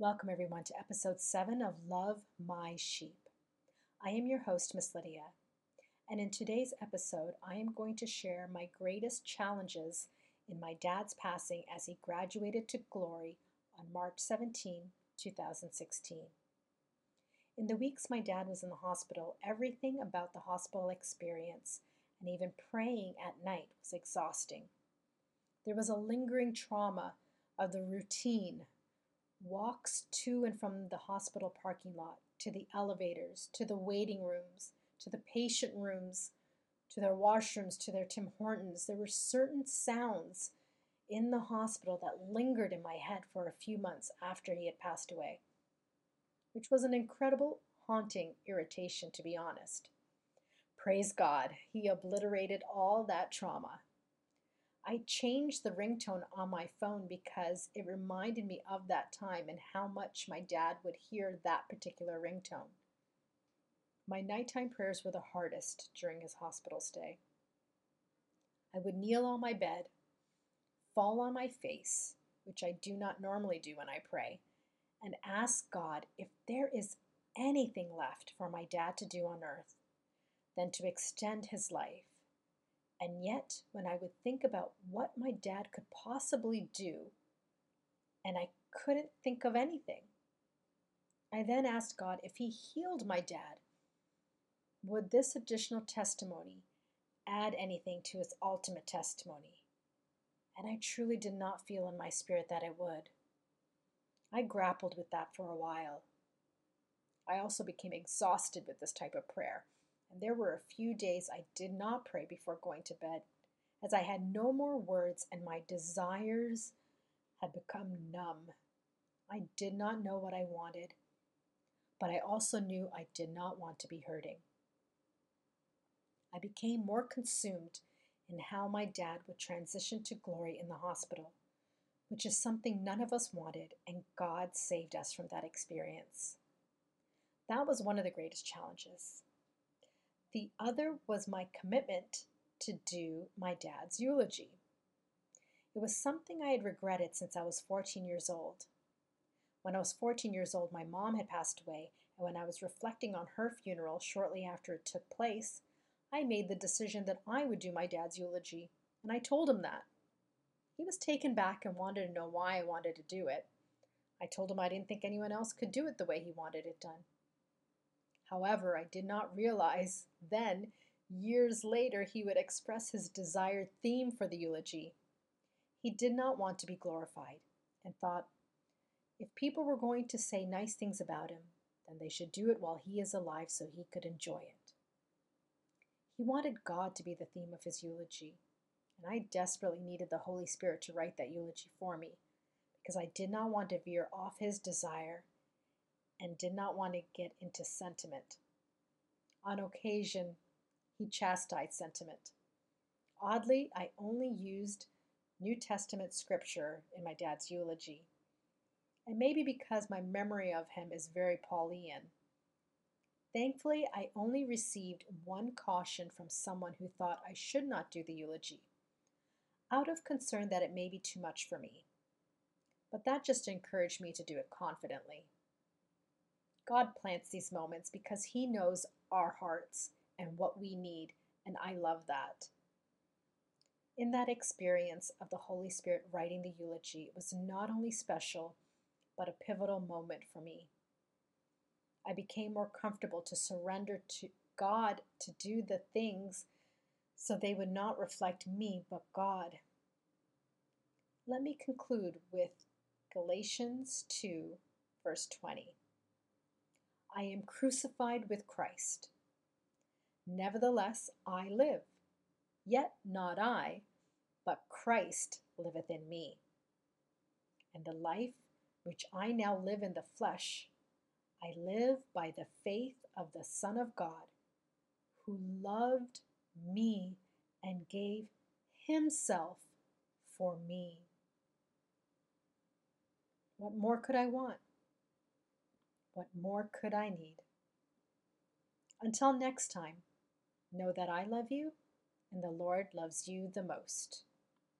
Welcome, everyone, to episode 7 of Love My Sheep. I am your host, Miss Lydia, and in today's episode, I am going to share my greatest challenges in my dad's passing as he graduated to glory on March 17, 2016. In the weeks my dad was in the hospital, everything about the hospital experience and even praying at night was exhausting. There was a lingering trauma of the routine walks to and from the hospital parking lot, to the elevators, to the waiting rooms, to the patient rooms, to their washrooms, to their Tim Hortons. There were certain sounds in the hospital that lingered in my head for a few months after he had passed away, which was an incredible, haunting irritation, to be honest. Praise God, he obliterated all that trauma. I changed the ringtone on my phone because it reminded me of that time and how much my dad would hear that particular ringtone. My nighttime prayers were the hardest during his hospital stay. I would kneel on my bed, fall on my face, which I do not normally do when I pray, and ask God if there is anything left for my dad to do on earth, than to extend his life and yet, when I would think about what my dad could possibly do, and I couldn't think of anything, I then asked God if He healed my dad, would this additional testimony add anything to His ultimate testimony? And I truly did not feel in my spirit that it would. I grappled with that for a while. I also became exhausted with this type of prayer and there were a few days I did not pray before going to bed, as I had no more words and my desires had become numb. I did not know what I wanted, but I also knew I did not want to be hurting. I became more consumed in how my dad would transition to glory in the hospital, which is something none of us wanted, and God saved us from that experience. That was one of the greatest challenges. The other was my commitment to do my dad's eulogy. It was something I had regretted since I was 14 years old. When I was 14 years old, my mom had passed away, and when I was reflecting on her funeral shortly after it took place, I made the decision that I would do my dad's eulogy, and I told him that. He was taken back and wanted to know why I wanted to do it. I told him I didn't think anyone else could do it the way he wanted it done. However, I did not realize then, years later, he would express his desired theme for the eulogy. He did not want to be glorified and thought, if people were going to say nice things about him, then they should do it while he is alive so he could enjoy it. He wanted God to be the theme of his eulogy, and I desperately needed the Holy Spirit to write that eulogy for me because I did not want to veer off his desire and did not want to get into sentiment. On occasion, he chastised sentiment. Oddly, I only used New Testament scripture in my dad's eulogy, and maybe because my memory of him is very Pauline. Thankfully, I only received one caution from someone who thought I should not do the eulogy, out of concern that it may be too much for me. But that just encouraged me to do it confidently. God plants these moments because He knows our hearts and what we need, and I love that. In that experience of the Holy Spirit writing the eulogy, it was not only special, but a pivotal moment for me. I became more comfortable to surrender to God to do the things so they would not reflect me, but God. Let me conclude with Galatians 2, verse 20. I am crucified with Christ. Nevertheless, I live. Yet not I, but Christ liveth in me. And the life which I now live in the flesh, I live by the faith of the Son of God, who loved me and gave himself for me. What more could I want? What more could I need? Until next time, know that I love you and the Lord loves you the most.